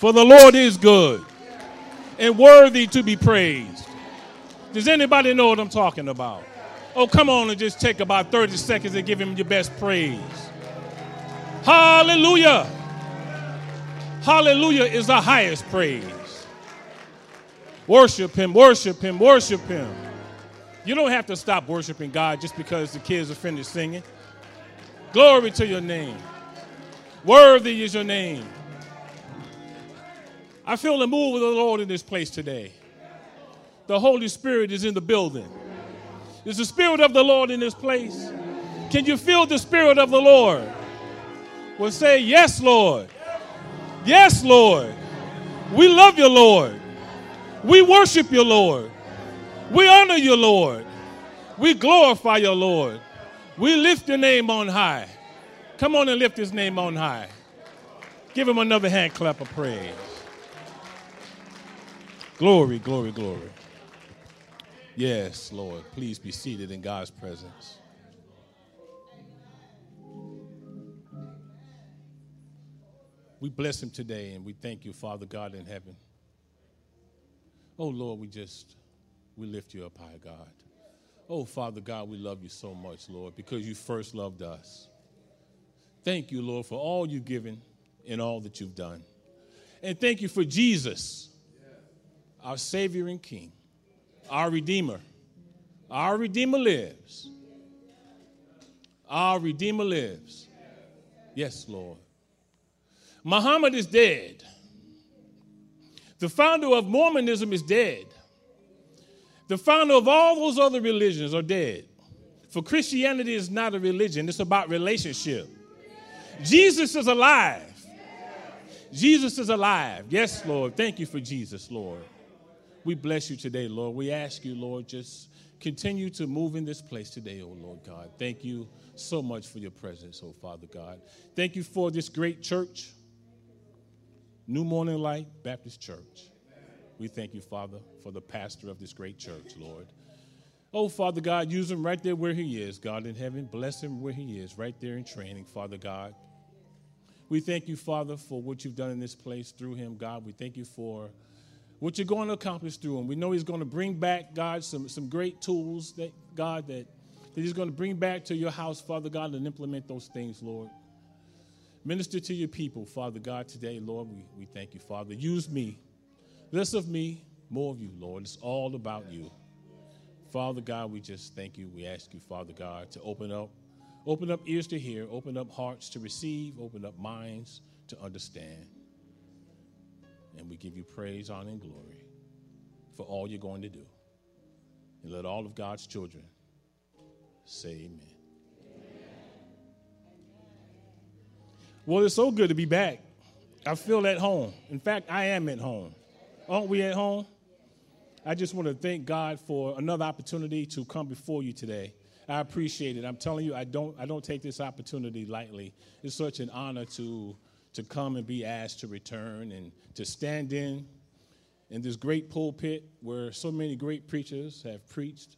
For the Lord is good and worthy to be praised. Does anybody know what I'm talking about? Oh, come on and just take about 30 seconds and give him your best praise. Hallelujah. Hallelujah is the highest praise. Worship him, worship him, worship him. You don't have to stop worshiping God just because the kids are finished singing. Glory to your name. Worthy is your name. I feel the move of the Lord in this place today. The Holy Spirit is in the building. Is the Spirit of the Lord in this place? Can you feel the Spirit of the Lord? Well, say, Yes, Lord. Yes, Lord. We love you, Lord. We worship you, Lord. We honor you, Lord. We glorify you, Lord. We lift your name on high. Come on and lift his name on high. Give him another hand clap of praise. Glory, glory, glory. Yes, Lord. Please be seated in God's presence. We bless him today and we thank you, Father God in heaven. Oh, Lord, we just, we lift you up high, God. Oh, Father God, we love you so much, Lord, because you first loved us. Thank you, Lord, for all you've given and all that you've done. And thank you for Jesus, our Savior and King, our Redeemer. Our Redeemer lives. Our Redeemer lives. Yes, Lord. Muhammad is dead. The founder of Mormonism is dead. The founder of all those other religions are dead. For Christianity is not a religion, it's about relationship. Jesus is alive. Jesus is alive. Yes, Lord. Thank you for Jesus, Lord. We bless you today, Lord. We ask you, Lord, just continue to move in this place today, oh Lord God. Thank you so much for your presence, oh Father God. Thank you for this great church. New Morning Light Baptist Church. We thank you, Father, for the pastor of this great church, Lord. Oh, Father God, use him right there where he is, God in heaven. Bless him where he is, right there in training, Father God. We thank you, Father, for what you've done in this place through him, God. We thank you for what you're going to accomplish through him. We know he's going to bring back, God, some, some great tools that, God, that, that he's going to bring back to your house, Father God, and implement those things, Lord. Minister to your people, Father God, today, Lord. We, we thank you, Father. Use me. Less of me, more of you, Lord. It's all about you. Father God, we just thank you. We ask you, Father God, to open up, open up ears to hear, open up hearts to receive, open up minds to understand. And we give you praise, honor, and glory for all you're going to do. And let all of God's children say amen. Well, it's so good to be back. I feel at home. In fact, I am at home. Aren't we at home? I just want to thank God for another opportunity to come before you today. I appreciate it. I'm telling you, I don't, I don't take this opportunity lightly. It's such an honor to, to come and be asked to return and to stand in in this great pulpit where so many great preachers have preached.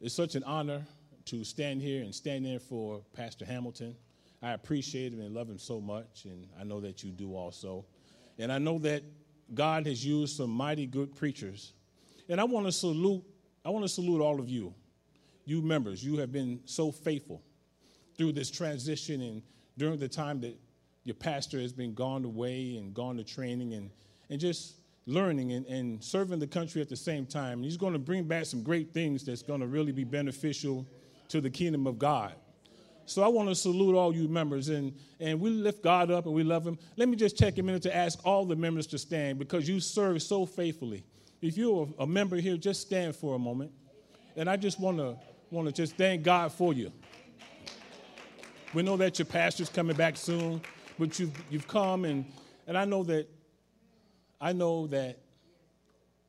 It's such an honor to stand here and stand there for Pastor Hamilton. I appreciate him and love him so much, and I know that you do also. And I know that God has used some mighty good preachers. And I want to salute, I want to salute all of you, you members. You have been so faithful through this transition and during the time that your pastor has been gone away and gone to training and, and just learning and, and serving the country at the same time. And he's going to bring back some great things that's going to really be beneficial to the kingdom of God. So I want to salute all you members, and, and we lift God up and we love Him. Let me just take a minute to ask all the members to stand because you serve so faithfully. If you're a member here, just stand for a moment. And I just want to want to just thank God for you. We know that your pastor's coming back soon, but you've you've come and and I know that I know that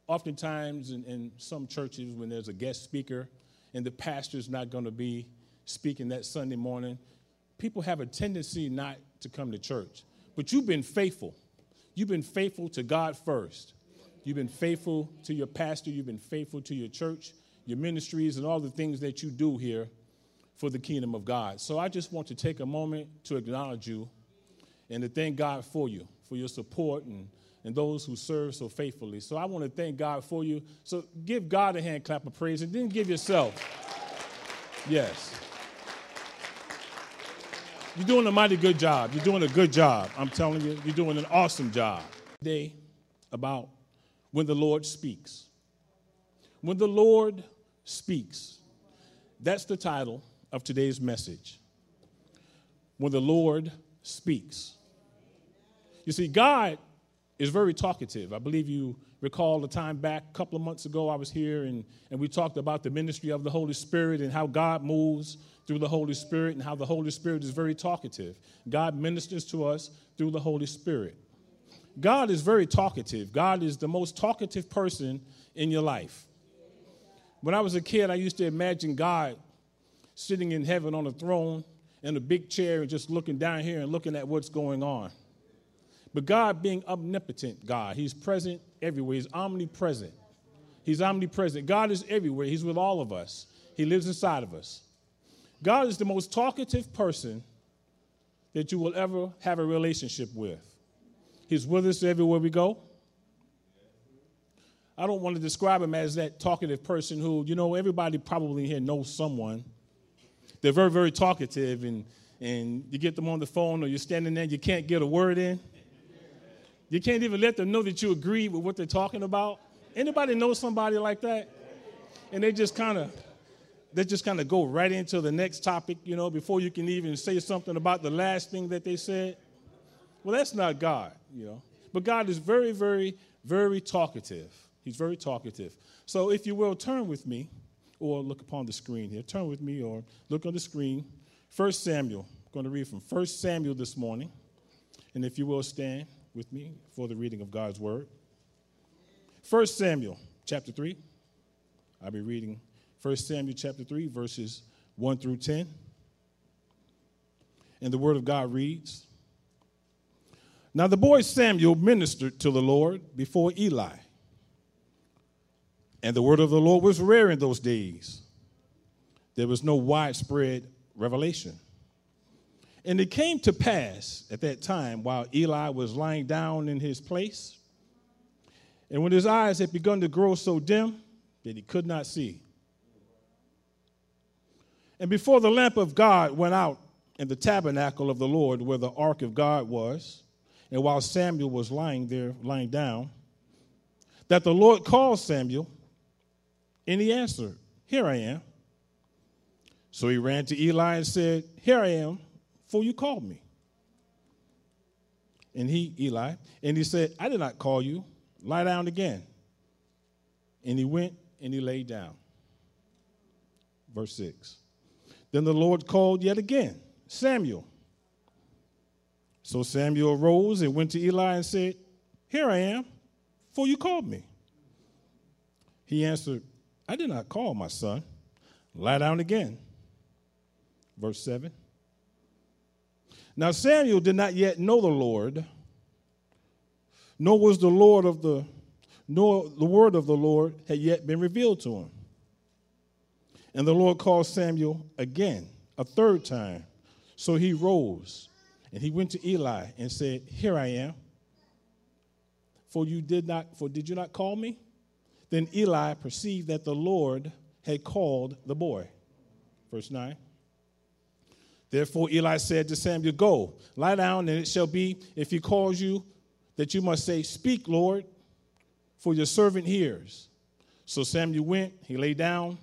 oftentimes in, in some churches when there's a guest speaker and the pastor's not going to be speaking that Sunday morning, people have a tendency not to come to church. But you've been faithful. You've been faithful to God first. You've been faithful to your pastor. You've been faithful to your church, your ministries, and all the things that you do here for the kingdom of God. So I just want to take a moment to acknowledge you and to thank God for you, for your support and, and those who serve so faithfully. So I want to thank God for you. So give God a hand clap of praise and then give yourself. Yes. You're doing a mighty good job. You're doing a good job. I'm telling you, you're doing an awesome job. Today, about when the Lord speaks. When the Lord speaks. That's the title of today's message. When the Lord speaks. You see, God is very talkative. I believe you recall a time back, a couple of months ago, I was here and, and we talked about the ministry of the Holy Spirit and how God moves through the Holy Spirit and how the Holy Spirit is very talkative. God ministers to us through the Holy Spirit. God is very talkative. God is the most talkative person in your life. When I was a kid, I used to imagine God sitting in heaven on a throne in a big chair and just looking down here and looking at what's going on. But God being omnipotent, God, He's present everywhere. He's omnipresent. He's omnipresent. God is everywhere. He's with all of us. He lives inside of us. God is the most talkative person that you will ever have a relationship with. He's with us everywhere we go. I don't want to describe him as that talkative person who, you know, everybody probably here knows someone. They're very, very talkative, and, and you get them on the phone or you're standing there, you can't get a word in. You can't even let them know that you agree with what they're talking about. Anybody know somebody like that? And they just kind of they just kind of go right into the next topic, you know, before you can even say something about the last thing that they said. Well, that's not God, you know. But God is very, very, very talkative. He's very talkative. So if you will, turn with me, or look upon the screen here. Turn with me, or look on the screen. First Samuel. I'm going to read from First Samuel this morning. And if you will, stand with me for the reading of God's word. First Samuel, chapter 3. I'll be reading 1 Samuel chapter 3, verses 1 through 10. And the word of God reads Now the boy Samuel ministered to the Lord before Eli. And the word of the Lord was rare in those days. There was no widespread revelation. And it came to pass at that time while Eli was lying down in his place, and when his eyes had begun to grow so dim that he could not see, and before the lamp of God went out in the tabernacle of the Lord where the ark of God was, and while Samuel was lying there, lying down, that the Lord called Samuel, and he answered, Here I am. So he ran to Eli and said, Here I am, for you called me. And he, Eli, and he said, I did not call you. Lie down again. And he went and he lay down. Verse 6. Then the Lord called yet again, Samuel. So Samuel arose and went to Eli and said, Here I am, for you called me. He answered, I did not call my son. Lie down again. Verse 7. Now Samuel did not yet know the Lord, nor was the Lord of the nor the word of the Lord had yet been revealed to him. And the Lord called Samuel again, a third time. So he rose and he went to Eli and said, Here I am. For you did not, for did you not call me? Then Eli perceived that the Lord had called the boy. Verse 9. Therefore Eli said to Samuel, Go, lie down, and it shall be, if he calls you, that you must say, Speak, Lord, for your servant hears. So Samuel went, he lay down,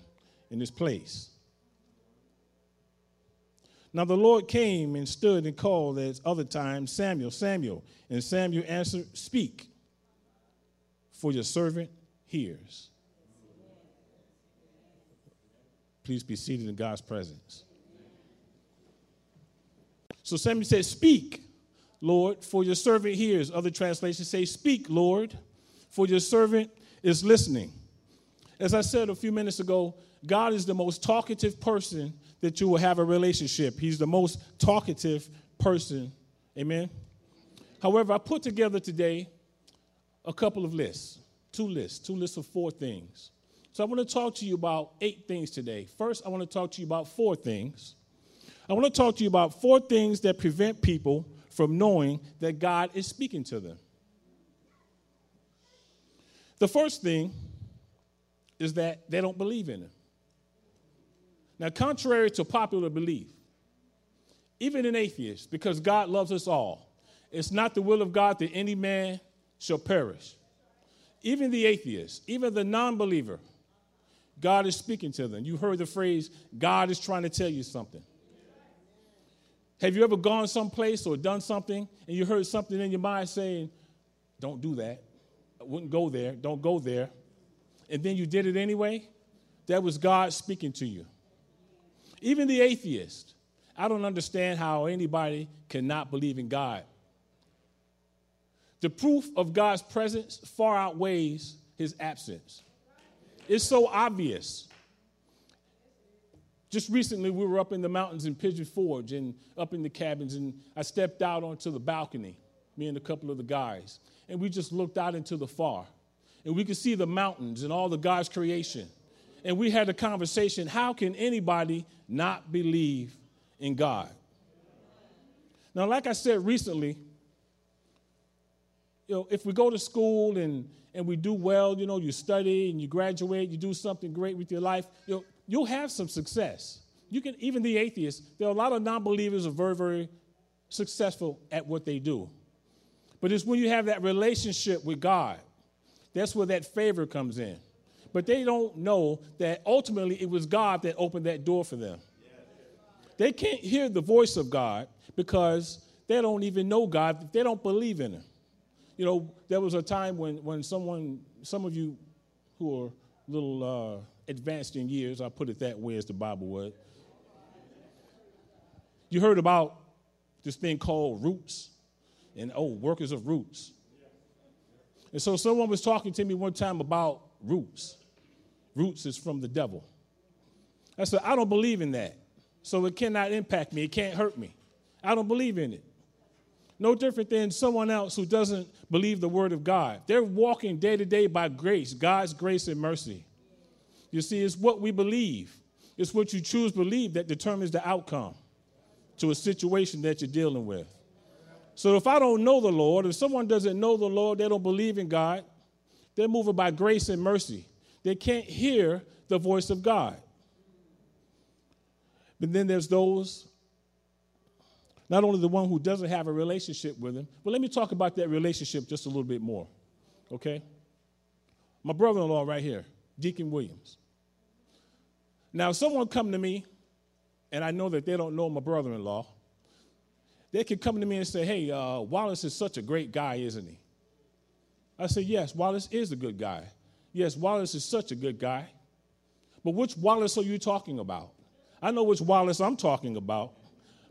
in his place. Now the Lord came and stood and called at other times, Samuel, Samuel. And Samuel answered, Speak, for your servant hears. Please be seated in God's presence. So Samuel said, Speak, Lord, for your servant hears. Other translations say, Speak, Lord, for your servant is listening. As I said a few minutes ago, God is the most talkative person that you will have a relationship. He's the most talkative person. Amen. However, I put together today a couple of lists, two lists, two lists of four things. So I want to talk to you about eight things today. First, I want to talk to you about four things. I want to talk to you about four things that prevent people from knowing that God is speaking to them. The first thing is that they don't believe in Him. Now, contrary to popular belief, even an atheist, because God loves us all, it's not the will of God that any man shall perish. Even the atheist, even the non believer, God is speaking to them. You heard the phrase, God is trying to tell you something. Have you ever gone someplace or done something and you heard something in your mind saying, Don't do that? I wouldn't go there. Don't go there. And then you did it anyway? That was God speaking to you. Even the atheist, I don't understand how anybody cannot believe in God. The proof of God's presence far outweighs his absence. It's so obvious. Just recently, we were up in the mountains in Pigeon Forge and up in the cabins, and I stepped out onto the balcony, me and a couple of the guys, and we just looked out into the far. And we could see the mountains and all the God's creation. And we had a conversation how can anybody not believe in God? Now, like I said recently, you know, if we go to school and, and we do well, you know, you study and you graduate, you do something great with your life, you know, you'll have some success. You can, even the atheists, there are a lot of non believers are very, very successful at what they do. But it's when you have that relationship with God, that's where that favor comes in. But they don't know that ultimately it was God that opened that door for them. They can't hear the voice of God because they don't even know God, they don't believe in Him. You know, there was a time when, when someone, some of you who are little uh, advanced in years, I put it that way as the Bible would, you heard about this thing called roots and oh, workers of roots. And so someone was talking to me one time about roots. Roots is from the devil. I said, I don't believe in that. So it cannot impact me, it can't hurt me. I don't believe in it. No different than someone else who doesn't believe the word of God. They're walking day to day by grace, God's grace and mercy. You see, it's what we believe, it's what you choose to believe that determines the outcome to a situation that you're dealing with. So if I don't know the Lord, if someone doesn't know the Lord, they don't believe in God, they're moving by grace and mercy. They can't hear the voice of God. But then there's those, not only the one who doesn't have a relationship with him, but let me talk about that relationship just a little bit more. Okay? My brother in law, right here, Deacon Williams. Now, if someone come to me, and I know that they don't know my brother in law, they could come to me and say, Hey, uh, Wallace is such a great guy, isn't he? I say, Yes, Wallace is a good guy. Yes, Wallace is such a good guy. But which Wallace are you talking about? I know which Wallace I'm talking about.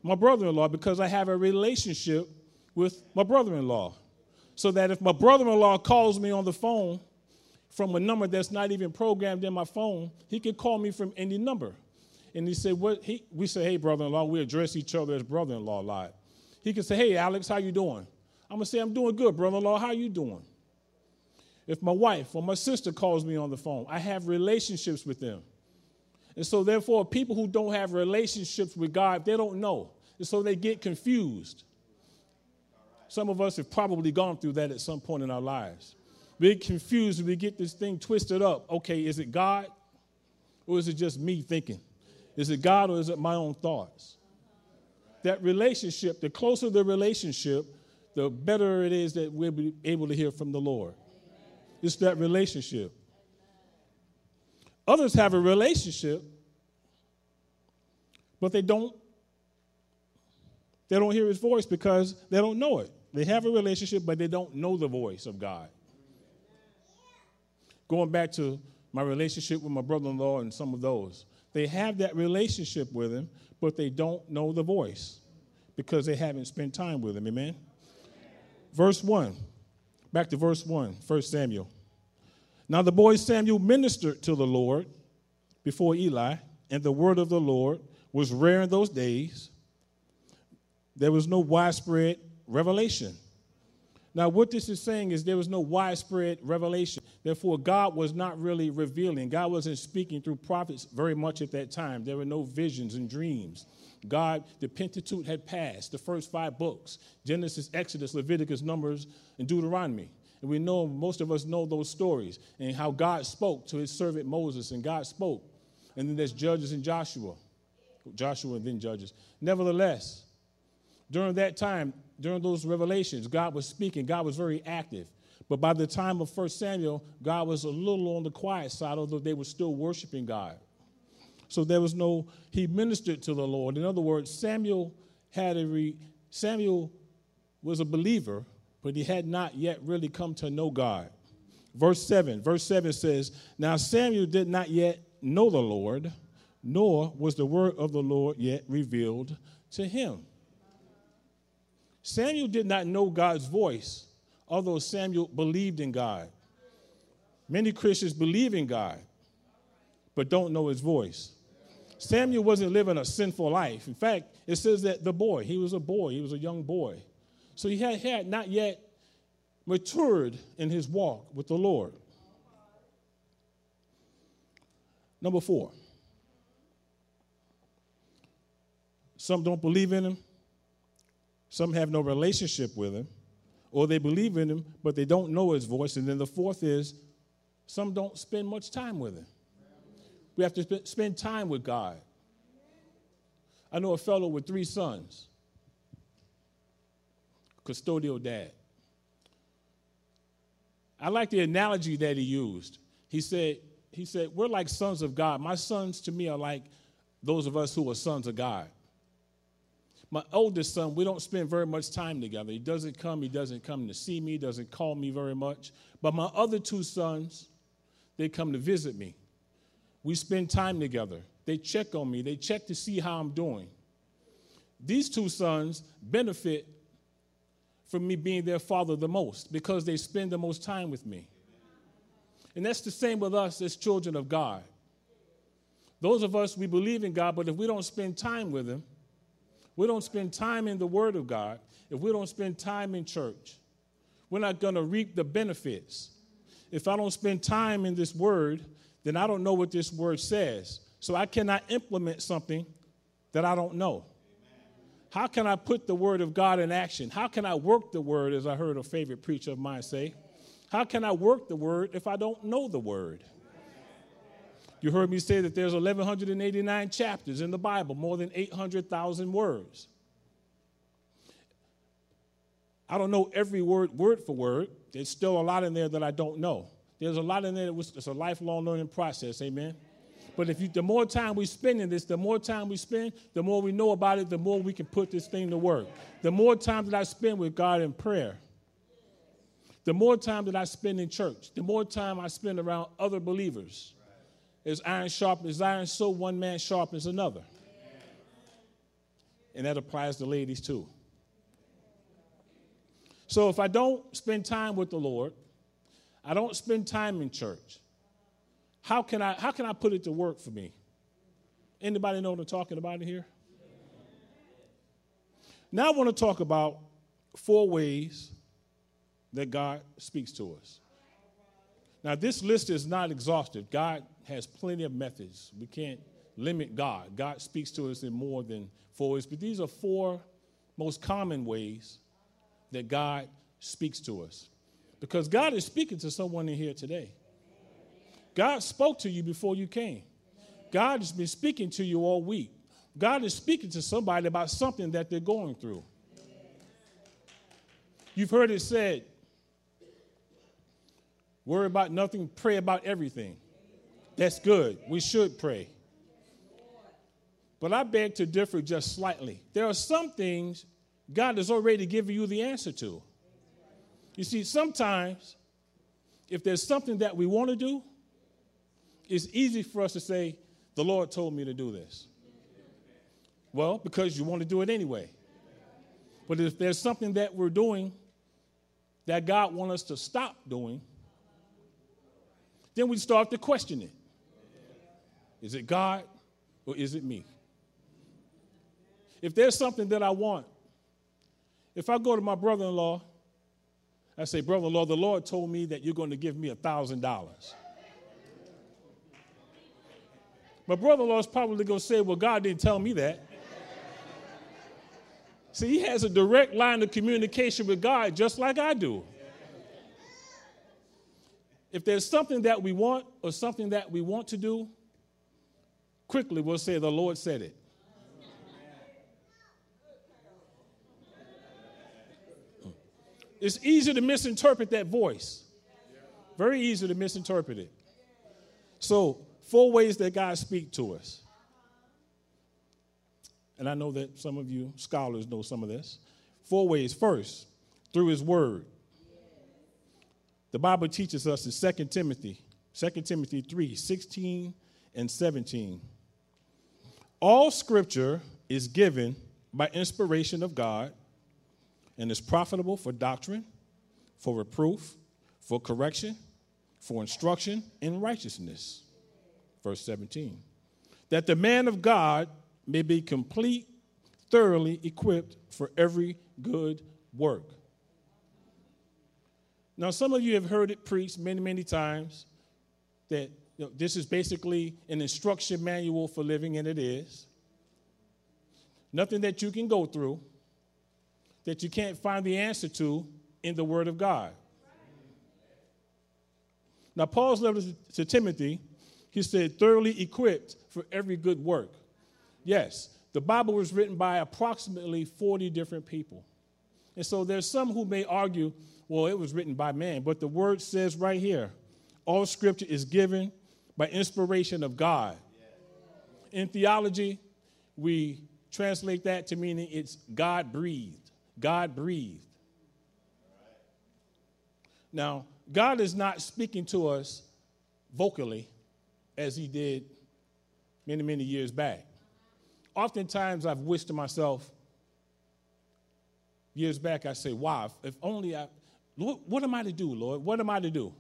My brother in law, because I have a relationship with my brother in law. So that if my brother in law calls me on the phone from a number that's not even programmed in my phone, he can call me from any number. And he said, what he, we say, hey, brother-in-law, we address each other as brother-in-law a lot. He can say, hey, Alex, how you doing? I'm going to say, I'm doing good, brother-in-law. How you doing? If my wife or my sister calls me on the phone, I have relationships with them. And so, therefore, people who don't have relationships with God, they don't know. And so they get confused. Some of us have probably gone through that at some point in our lives. We get confused, we get this thing twisted up. Okay, is it God or is it just me thinking? Is it God or is it my own thoughts? that relationship, the closer the relationship, the better it is that we'll be able to hear from the Lord. It's that relationship. Others have a relationship, but they don't they don't hear his voice because they don't know it. They have a relationship, but they don't know the voice of God. Going back to my relationship with my brother in law and some of those, they have that relationship with him, but they don't know the voice because they haven't spent time with him. Amen? Verse 1. Back to verse 1, 1 Samuel. Now the boy Samuel ministered to the Lord before Eli, and the word of the Lord was rare in those days. There was no widespread revelation. Now, what this is saying is there was no widespread revelation. Therefore, God was not really revealing. God wasn't speaking through prophets very much at that time. There were no visions and dreams. God, the Pentateuch had passed, the first five books Genesis, Exodus, Leviticus, Numbers, and Deuteronomy. And we know, most of us know those stories and how God spoke to his servant Moses, and God spoke. And then there's Judges and Joshua. Joshua and then Judges. Nevertheless, during that time, during those revelations, God was speaking. God was very active. But by the time of 1 Samuel, God was a little on the quiet side, although they were still worshiping God. So there was no, he ministered to the Lord. In other words, Samuel had a, re, Samuel was a believer, but he had not yet really come to know God. Verse 7, verse 7 says, Now Samuel did not yet know the Lord, nor was the word of the Lord yet revealed to him. Samuel did not know God's voice, although Samuel believed in God. Many Christians believe in God, but don't know his voice. Samuel wasn't living a sinful life. In fact, it says that the boy, he was a boy, he was a young boy. So he had, had not yet matured in his walk with the Lord. Number four, some don't believe in him, some have no relationship with him, or they believe in him, but they don't know his voice. And then the fourth is some don't spend much time with him. We have to spend time with God. I know a fellow with three sons, custodial dad. I like the analogy that he used. He said, he said, We're like sons of God. My sons to me are like those of us who are sons of God. My oldest son, we don't spend very much time together. He doesn't come, he doesn't come to see me, doesn't call me very much. But my other two sons, they come to visit me. We spend time together. They check on me, they check to see how I'm doing. These two sons benefit from me being their father the most because they spend the most time with me. And that's the same with us as children of God. Those of us, we believe in God, but if we don't spend time with Him, we don't spend time in the Word of God, if we don't spend time in church, we're not going to reap the benefits. If I don't spend time in this Word, then I don't know what this Word says. So I cannot implement something that I don't know. How can I put the Word of God in action? How can I work the Word, as I heard a favorite preacher of mine say? How can I work the word if I don't know the word? You heard me say that there's 1189 chapters in the Bible, more than 800,000 words. I don't know every word word for word. There's still a lot in there that I don't know. There's a lot in there that was, it's a lifelong learning process, amen. But if you, the more time we spend in this, the more time we spend, the more we know about it, the more we can put this thing to work. The more time that I spend with God in prayer, the more time that I spend in church, the more time I spend around other believers. As iron sharpens iron, so one man sharpens another. And that applies to ladies too. So if I don't spend time with the Lord, I don't spend time in church, how can I, how can I put it to work for me? Anybody know what I'm talking about here? Now I want to talk about four ways that God speaks to us. Now, this list is not exhaustive. God has plenty of methods. We can't limit God. God speaks to us in more than four ways, but these are four most common ways that God speaks to us. Because God is speaking to someone in here today. God spoke to you before you came. God has been speaking to you all week. God is speaking to somebody about something that they're going through. You've heard it said, Worry about nothing, pray about everything. That's good. We should pray. But I beg to differ just slightly. There are some things God has already given you the answer to. You see, sometimes if there's something that we want to do, it's easy for us to say, The Lord told me to do this. Well, because you want to do it anyway. But if there's something that we're doing that God wants us to stop doing, then we start to question it. Is it God or is it me? If there's something that I want, if I go to my brother in law I say, Brother in law, the Lord told me that you're going to give me a $1,000. My brother in law is probably going to say, Well, God didn't tell me that. See, he has a direct line of communication with God just like I do. If there's something that we want or something that we want to do, quickly we'll say, The Lord said it. It's easy to misinterpret that voice. Very easy to misinterpret it. So, four ways that God speaks to us. And I know that some of you scholars know some of this. Four ways. First, through his word. The Bible teaches us in 2 Timothy, 2 Timothy 3, 16 and 17. All scripture is given by inspiration of God and is profitable for doctrine, for reproof, for correction, for instruction in righteousness. Verse 17. That the man of God may be complete, thoroughly equipped for every good work. Now, some of you have heard it preached many, many times that you know, this is basically an instruction manual for living, and it is. Nothing that you can go through that you can't find the answer to in the Word of God. Now, Paul's letter to Timothy, he said, thoroughly equipped for every good work. Yes, the Bible was written by approximately 40 different people. And so there's some who may argue, well, it was written by man, but the word says right here all scripture is given by inspiration of God. In theology, we translate that to meaning it's God breathed. God breathed. Now, God is not speaking to us vocally as he did many, many years back. Oftentimes, I've wished to myself, years back, I say, wow, if only I, what am I to do, Lord? What am I to do?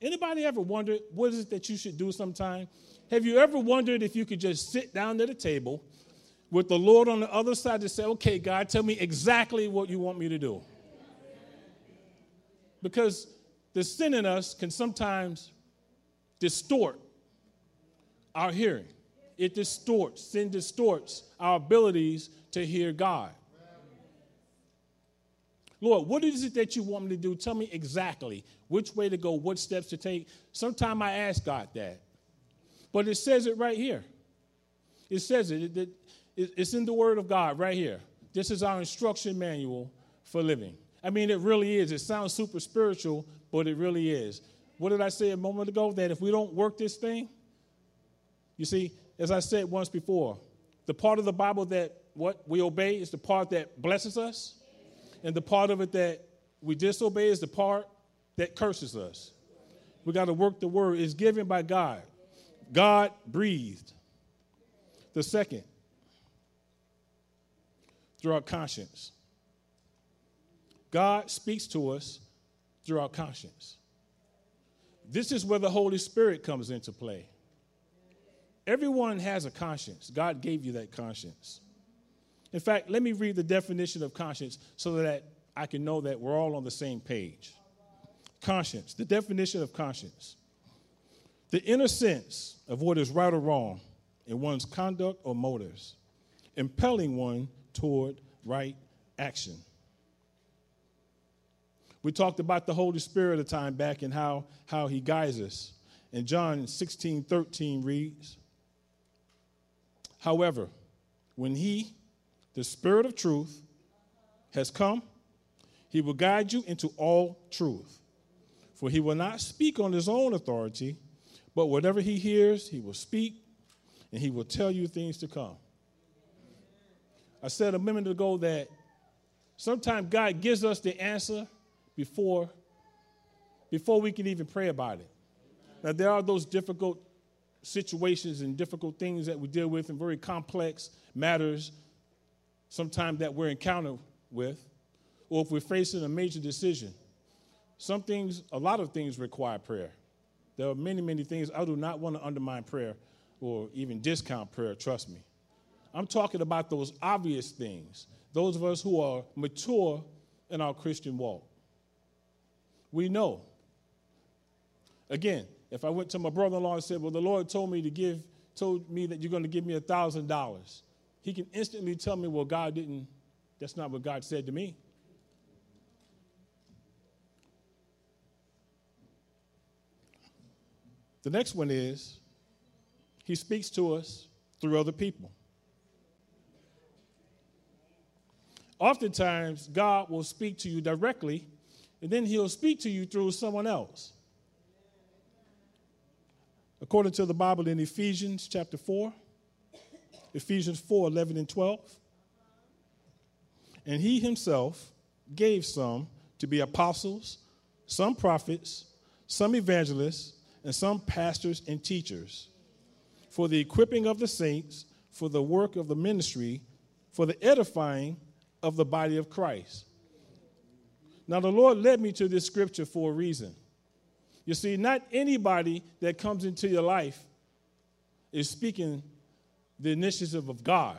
Anybody ever wondered what is it that you should do sometime? Have you ever wondered if you could just sit down at a table with the Lord on the other side to say, okay, God, tell me exactly what you want me to do. Because the sin in us can sometimes distort our hearing. It distorts, sin distorts our abilities to hear God. Lord, what is it that you want me to do? Tell me exactly which way to go, what steps to take. Sometimes I ask God that. But it says it right here. It says it. it it's in the Word of God right here. This is our instruction manual for living. I mean, it really is. It sounds super spiritual, but it really is. What did I say a moment ago? That if we don't work this thing, you see, as I said once before, the part of the Bible that what we obey is the part that blesses us, and the part of it that we disobey is the part that curses us. We got to work the word. It's given by God. God breathed. The second, through our conscience. God speaks to us through our conscience. This is where the Holy Spirit comes into play. Everyone has a conscience. God gave you that conscience. In fact, let me read the definition of conscience so that I can know that we're all on the same page. Conscience, the definition of conscience. The inner sense of what is right or wrong in one's conduct or motives, impelling one toward right action. We talked about the Holy Spirit a time back and how, how he guides us. And John 16 13 reads, However, when he, the Spirit of truth, has come, he will guide you into all truth. For he will not speak on his own authority, but whatever he hears, he will speak, and he will tell you things to come. I said a minute ago that sometimes God gives us the answer before, before we can even pray about it. Now, there are those difficult situations and difficult things that we deal with and very complex matters sometimes that we're encountered with, or if we're facing a major decision. Some things, a lot of things require prayer. There are many, many things. I do not want to undermine prayer or even discount prayer, trust me. I'm talking about those obvious things, those of us who are mature in our Christian walk. we know. Again, if I went to my brother in law and said, Well, the Lord told me to give, told me that you're going to give me a thousand dollars, he can instantly tell me, Well, God didn't, that's not what God said to me. The next one is he speaks to us through other people. Oftentimes, God will speak to you directly, and then he'll speak to you through someone else. According to the Bible in Ephesians chapter 4, Ephesians 4 11 and 12. And he himself gave some to be apostles, some prophets, some evangelists, and some pastors and teachers for the equipping of the saints, for the work of the ministry, for the edifying of the body of Christ. Now, the Lord led me to this scripture for a reason. You see, not anybody that comes into your life is speaking the initiative of God.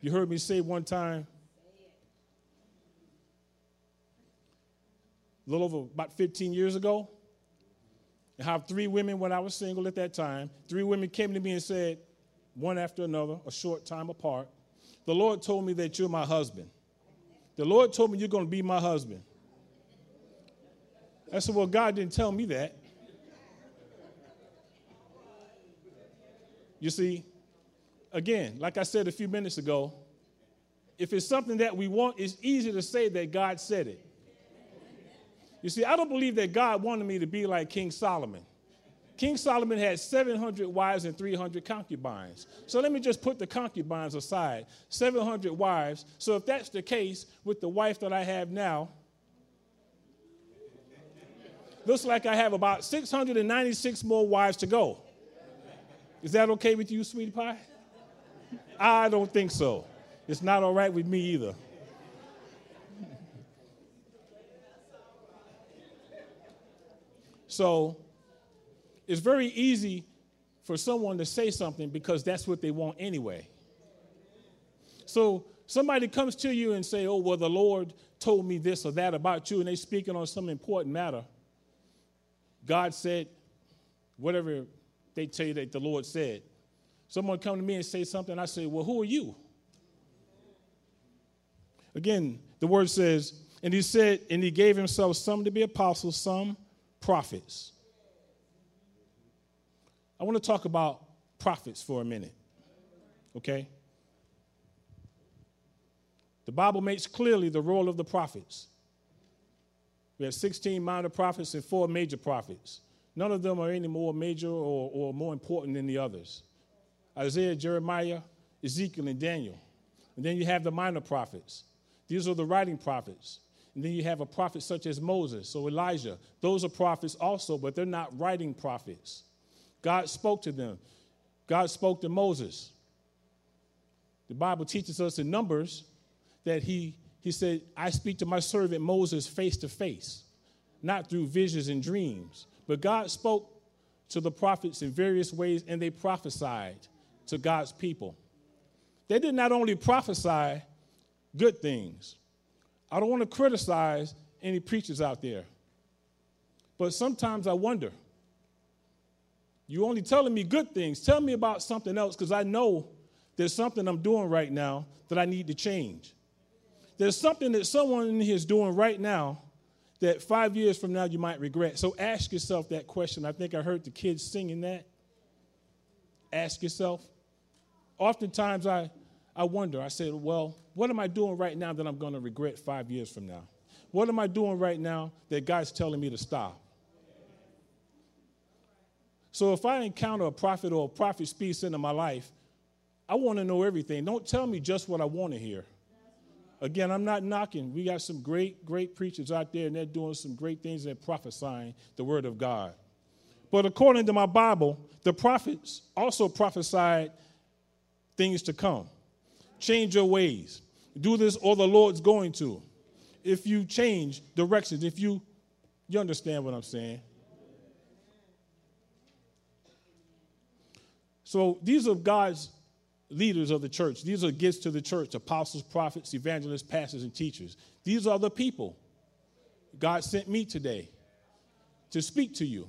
You heard me say one time, a little over about 15 years ago, have three women when I was single at that time. Three women came to me and said, one after another, a short time apart, The Lord told me that you're my husband. The Lord told me you're going to be my husband. I said, Well, God didn't tell me that. You see, again, like I said a few minutes ago, if it's something that we want, it's easy to say that God said it. You see, I don't believe that God wanted me to be like King Solomon. King Solomon had 700 wives and 300 concubines. So let me just put the concubines aside 700 wives. So if that's the case with the wife that I have now, looks like I have about 696 more wives to go. Is that okay with you, sweetie pie? I don't think so. It's not all right with me either. So it's very easy for someone to say something because that's what they want anyway. So somebody comes to you and say, "Oh, well, the Lord told me this or that about you," and they're speaking on some important matter. God said, whatever they tell you that the Lord said. Someone come to me and say something, I say, "Well, who are you?" Again, the word says, and he said, and he gave himself some to be apostles, some prophets. I want to talk about prophets for a minute, okay? The Bible makes clearly the role of the prophets. We have 16 minor prophets and four major prophets. None of them are any more major or, or more important than the others Isaiah, Jeremiah, Ezekiel, and Daniel. And then you have the minor prophets. These are the writing prophets. And then you have a prophet such as Moses or Elijah. Those are prophets also, but they're not writing prophets. God spoke to them. God spoke to Moses. The Bible teaches us in Numbers that he, he said, I speak to my servant Moses face to face, not through visions and dreams. But God spoke to the prophets in various ways, and they prophesied to God's people. They did not only prophesy good things, I don't want to criticize any preachers out there. But sometimes I wonder, You're only telling me good things. Tell me about something else because I know there's something I'm doing right now that I need to change. There's something that someone is doing right now that five years from now you might regret. So ask yourself that question. I think I heard the kids singing that. Ask yourself. Oftentimes I, I wonder, I said, well, what am I doing right now that I'm going to regret five years from now? What am I doing right now that God's telling me to stop? So if I encounter a prophet or a prophet speaks into my life, I want to know everything. Don't tell me just what I want to hear. Again, I'm not knocking. We got some great, great preachers out there, and they're doing some great things and prophesying the word of God. But according to my Bible, the prophets also prophesied things to come. Change your ways. Do this, or the Lord's going to. If you change directions, if you, you understand what I'm saying. So these are God's leaders of the church. These are gifts to the church apostles, prophets, evangelists, pastors, and teachers. These are the people. God sent me today to speak to you,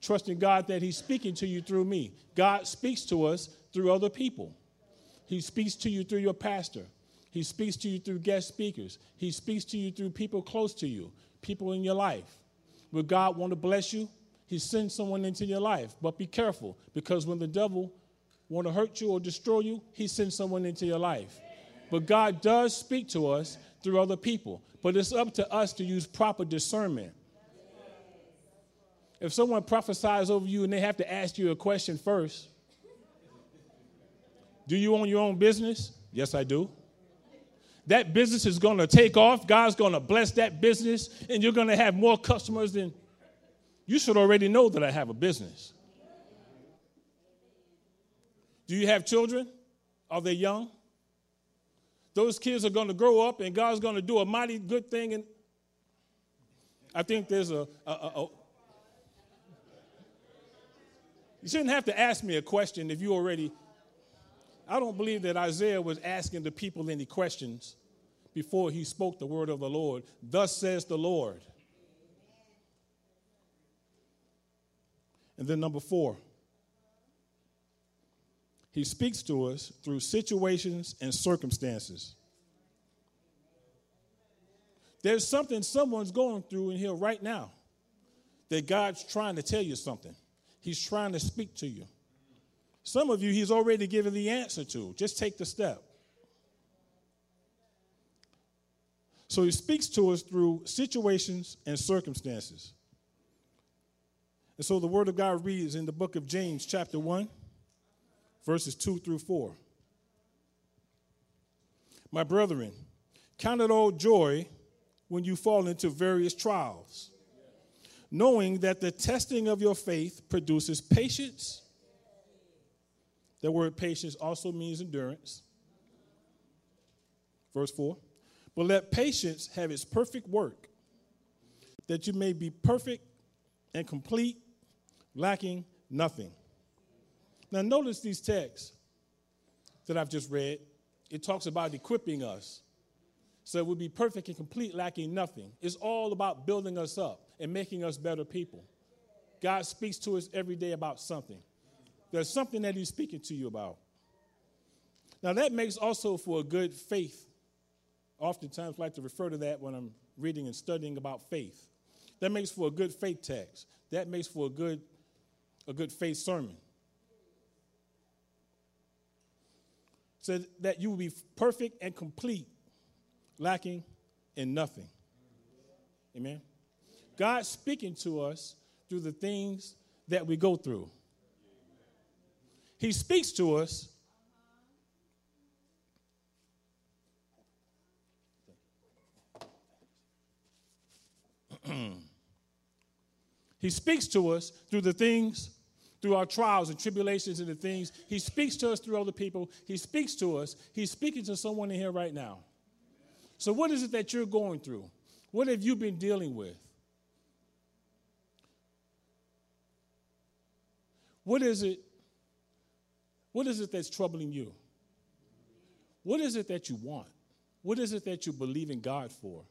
trusting God that He's speaking to you through me. God speaks to us through other people. He speaks to you through your pastor. He speaks to you through guest speakers. He speaks to you through people close to you, people in your life. Will God want to bless you? He sends someone into your life. But be careful, because when the devil want to hurt you or destroy you, he sends someone into your life. But God does speak to us through other people. But it's up to us to use proper discernment. If someone prophesies over you and they have to ask you a question first, do you own your own business? Yes, I do. That business is going to take off. God's going to bless that business, and you're going to have more customers than you should already know that I have a business. Do you have children? Are they young? Those kids are going to grow up, and God's going to do a mighty good thing. And I think there's a, a, a, a you shouldn't have to ask me a question if you already I don't believe that Isaiah was asking the people any questions before he spoke the word of the Lord. Thus says the Lord. And then number four, he speaks to us through situations and circumstances. There's something someone's going through in here right now that God's trying to tell you something. He's trying to speak to you. Some of you, he's already given the answer to. Just take the step. So he speaks to us through situations and circumstances. And so the word of God reads in the book of James, chapter 1, verses 2 through 4. My brethren, count it all joy when you fall into various trials, knowing that the testing of your faith produces patience the word patience also means endurance. Verse 4 But let patience have its perfect work, that you may be perfect and complete, lacking nothing. Now, notice these texts that I've just read. It talks about equipping us so we'll be perfect and complete, lacking nothing. It's all about building us up and making us better people. God speaks to us every day about something. There's something that he's speaking to you about. Now, that makes also for a good faith. Oftentimes, I like to refer to that when I'm reading and studying about faith. That makes for a good faith text. That makes for a good, a good faith sermon. So that you will be perfect and complete, lacking in nothing. Amen. God's speaking to us through the things that we go through. He speaks to us. he speaks to us through the things, through our trials and tribulations and the things. He speaks to us through other people. He speaks to us. He's speaking to someone in here right now. So, what is it that you're going through? What have you been dealing with? What is it what is it that's troubling you? What is it that you want? What is it that you believe in God for?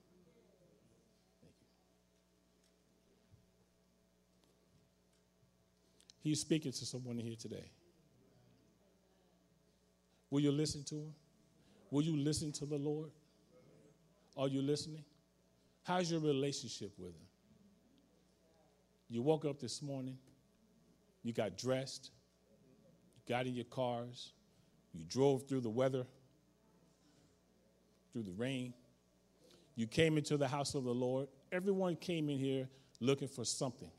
He's speaking to someone here today. Will you listen to him? Will you listen to the Lord? Are you listening? How's your relationship with him? You woke up this morning, you got dressed, you got in your cars, you drove through the weather, through the rain, you came into the house of the Lord. Everyone came in here looking for something.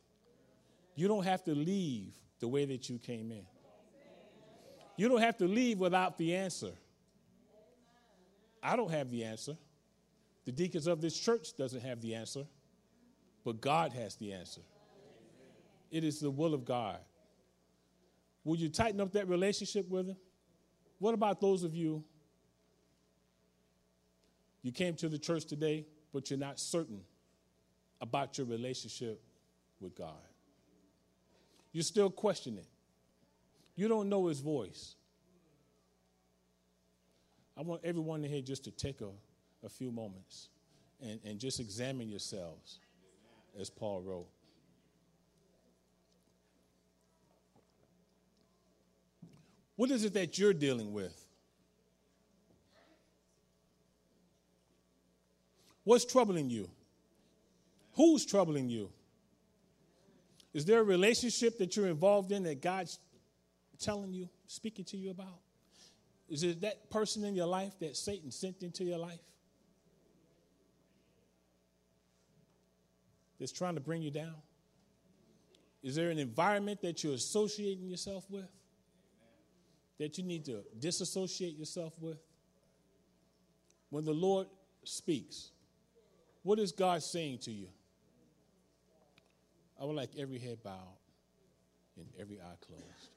You don't have to leave the way that you came in. You don't have to leave without the answer. I don't have the answer. The deacons of this church doesn't have the answer, but God has the answer. It is the will of God Will you tighten up that relationship with him? What about those of you? You came to the church today, but you're not certain about your relationship with God. You still question it. You don't know his voice. I want everyone in here just to take a, a few moments and, and just examine yourselves, as Paul wrote. What is it that you're dealing with? What's troubling you? Who's troubling you? Is there a relationship that you're involved in that God's telling you, speaking to you about? Is it that person in your life that Satan sent into your life that's trying to bring you down? Is there an environment that you're associating yourself with that you need to disassociate yourself with? When the Lord speaks, what is God saying to you? I would like every head bowed and every eye closed.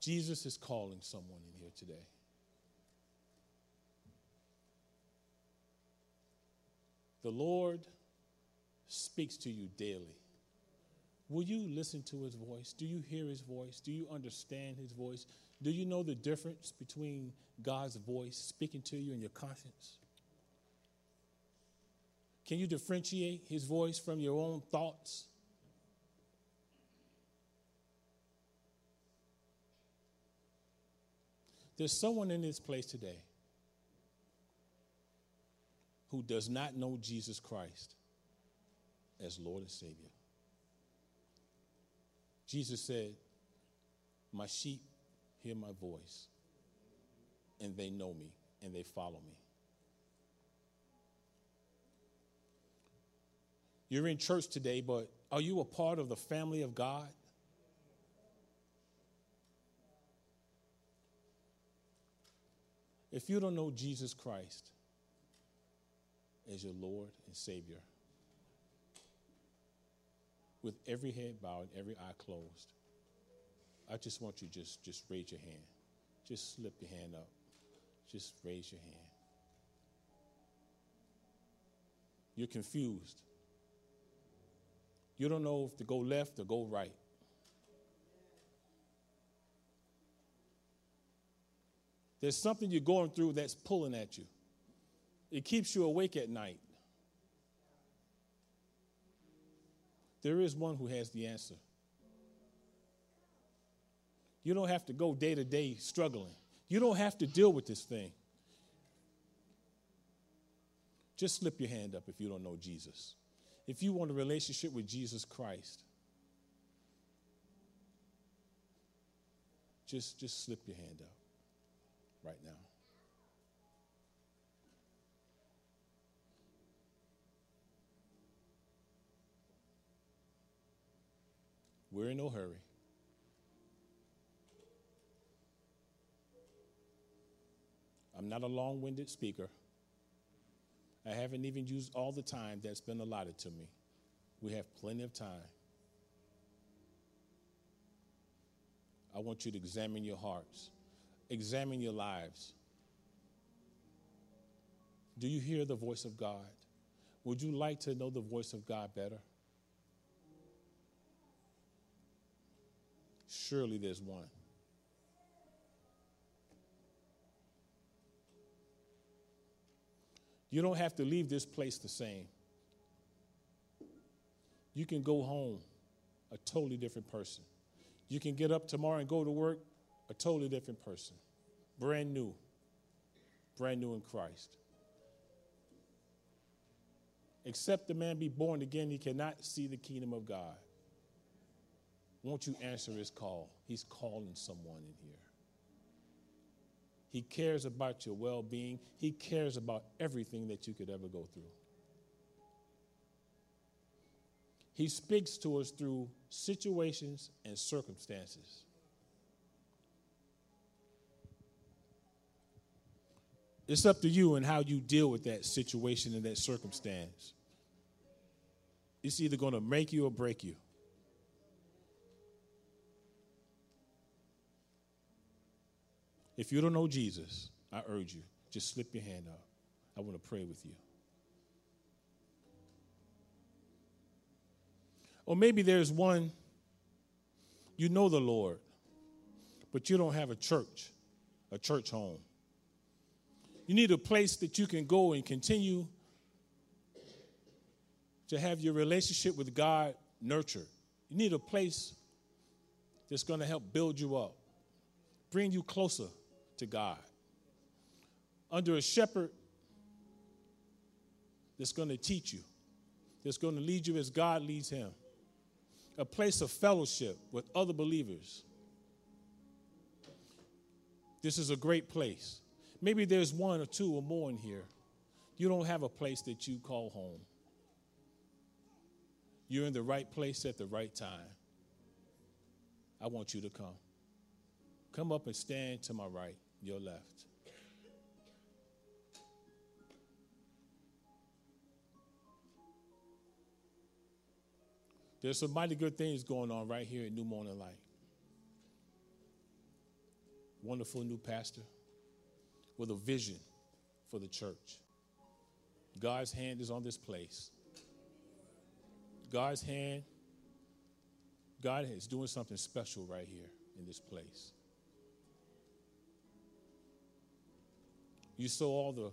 Jesus is calling someone in here today. The Lord speaks to you daily. Will you listen to his voice? Do you hear his voice? Do you understand his voice? Do you know the difference between God's voice speaking to you and your conscience? Can you differentiate his voice from your own thoughts? There's someone in this place today who does not know Jesus Christ as Lord and Savior. Jesus said, My sheep hear my voice, and they know me, and they follow me. You're in church today, but are you a part of the family of God? If you don't know Jesus Christ as your Lord and Savior, with every head bowed, every eye closed, I just want you just just raise your hand. Just slip your hand up. Just raise your hand. You're confused. You don't know if to go left or go right. There's something you're going through that's pulling at you. It keeps you awake at night. There is one who has the answer. You don't have to go day to day struggling. You don't have to deal with this thing. Just slip your hand up if you don't know Jesus. If you want a relationship with Jesus Christ, just, just slip your hand up right now. We're in no hurry. I'm not a long winded speaker. I haven't even used all the time that's been allotted to me. We have plenty of time. I want you to examine your hearts, examine your lives. Do you hear the voice of God? Would you like to know the voice of God better? Surely there's one. You don't have to leave this place the same. You can go home a totally different person. You can get up tomorrow and go to work a totally different person. Brand new. Brand new in Christ. Except the man be born again, he cannot see the kingdom of God. Won't you answer his call? He's calling someone in here. He cares about your well being, He cares about everything that you could ever go through. He speaks to us through situations and circumstances. It's up to you and how you deal with that situation and that circumstance. It's either going to make you or break you. If you don't know Jesus, I urge you, just slip your hand up. I want to pray with you. Or maybe there's one, you know the Lord, but you don't have a church, a church home. You need a place that you can go and continue to have your relationship with God nurtured. You need a place that's going to help build you up, bring you closer to God. Under a shepherd that's going to teach you, that's going to lead you as God leads him. A place of fellowship with other believers. This is a great place. Maybe there's one or two or more in here. You don't have a place that you call home. You're in the right place at the right time. I want you to come. Come up and stand to my right, your left. There's some mighty good things going on right here at New Morning Light. Wonderful new pastor with a vision for the church. God's hand is on this place. God's hand, God is doing something special right here in this place. You saw all the,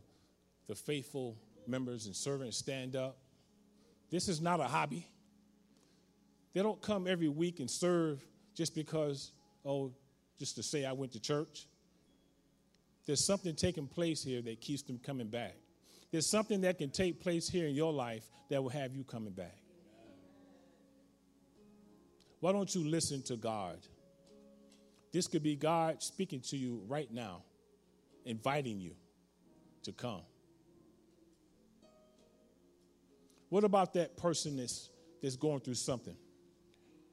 the faithful members and servants stand up. This is not a hobby. They don't come every week and serve just because, oh, just to say I went to church. There's something taking place here that keeps them coming back. There's something that can take place here in your life that will have you coming back. Why don't you listen to God? This could be God speaking to you right now, inviting you to come. What about that person that's, that's going through something?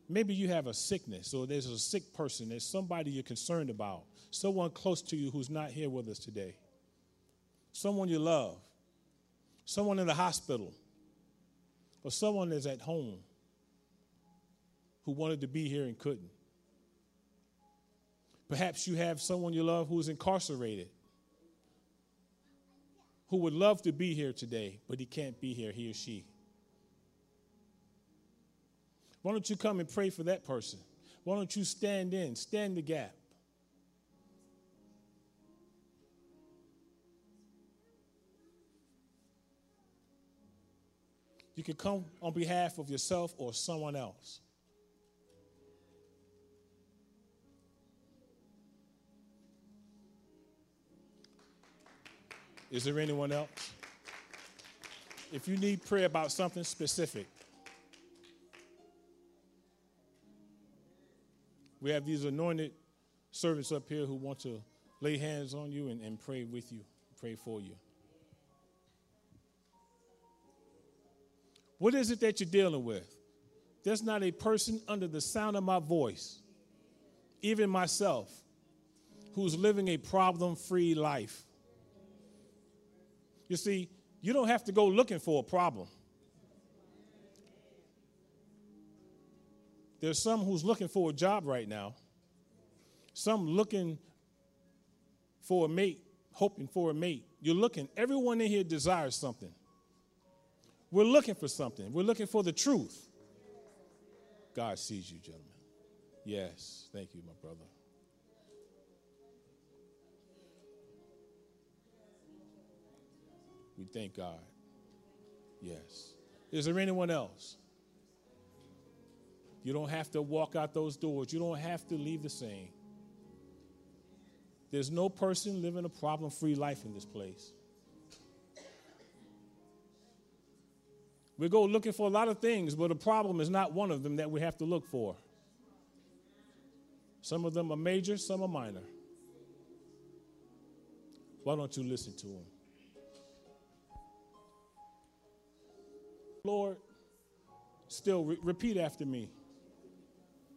Maybe you have a sickness or there's a sick person, there's somebody you're concerned about, someone close to you who's not here with us today, someone you love, someone in the hospital, or someone that's at home who wanted to be here and couldn't. Perhaps you have someone you love who's incarcerated, who would love to be here today, but he can't be here, he or she. Why don't you come and pray for that person? Why don't you stand in, stand the gap? You can come on behalf of yourself or someone else. Is there anyone else? If you need prayer about something specific, We have these anointed servants up here who want to lay hands on you and, and pray with you, pray for you. What is it that you're dealing with? There's not a person under the sound of my voice, even myself, who's living a problem free life. You see, you don't have to go looking for a problem. There's some who's looking for a job right now, some looking for a mate, hoping for a mate. You're looking, everyone in here desires something. We're looking for something. We're looking for the truth. God sees you, gentlemen. Yes, thank you, my brother. We thank God. Yes. Is there anyone else? You don't have to walk out those doors. You don't have to leave the same. There's no person living a problem free life in this place. We go looking for a lot of things, but a problem is not one of them that we have to look for. Some of them are major, some are minor. Why don't you listen to them? Lord, still re- repeat after me.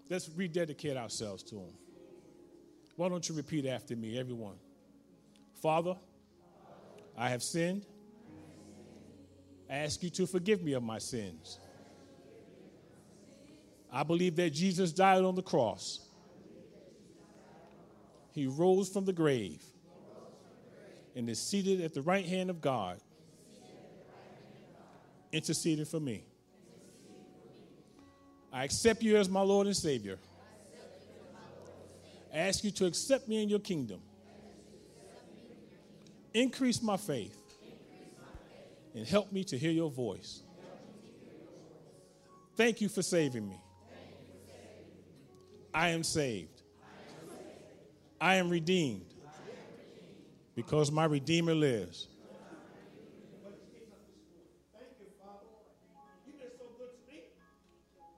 Let's rededicate ourselves to Him. Why don't you repeat after me, everyone? Father, I have sinned. I ask you to forgive me of my sins. I believe that Jesus died on the cross. He rose from the grave and is seated at the right hand of God, interceding for me. I accept you as my Lord and Savior. I ask you to accept me in your kingdom. Increase my faith and help me to hear your voice. Thank you for saving me. I am saved. I am redeemed because my Redeemer lives.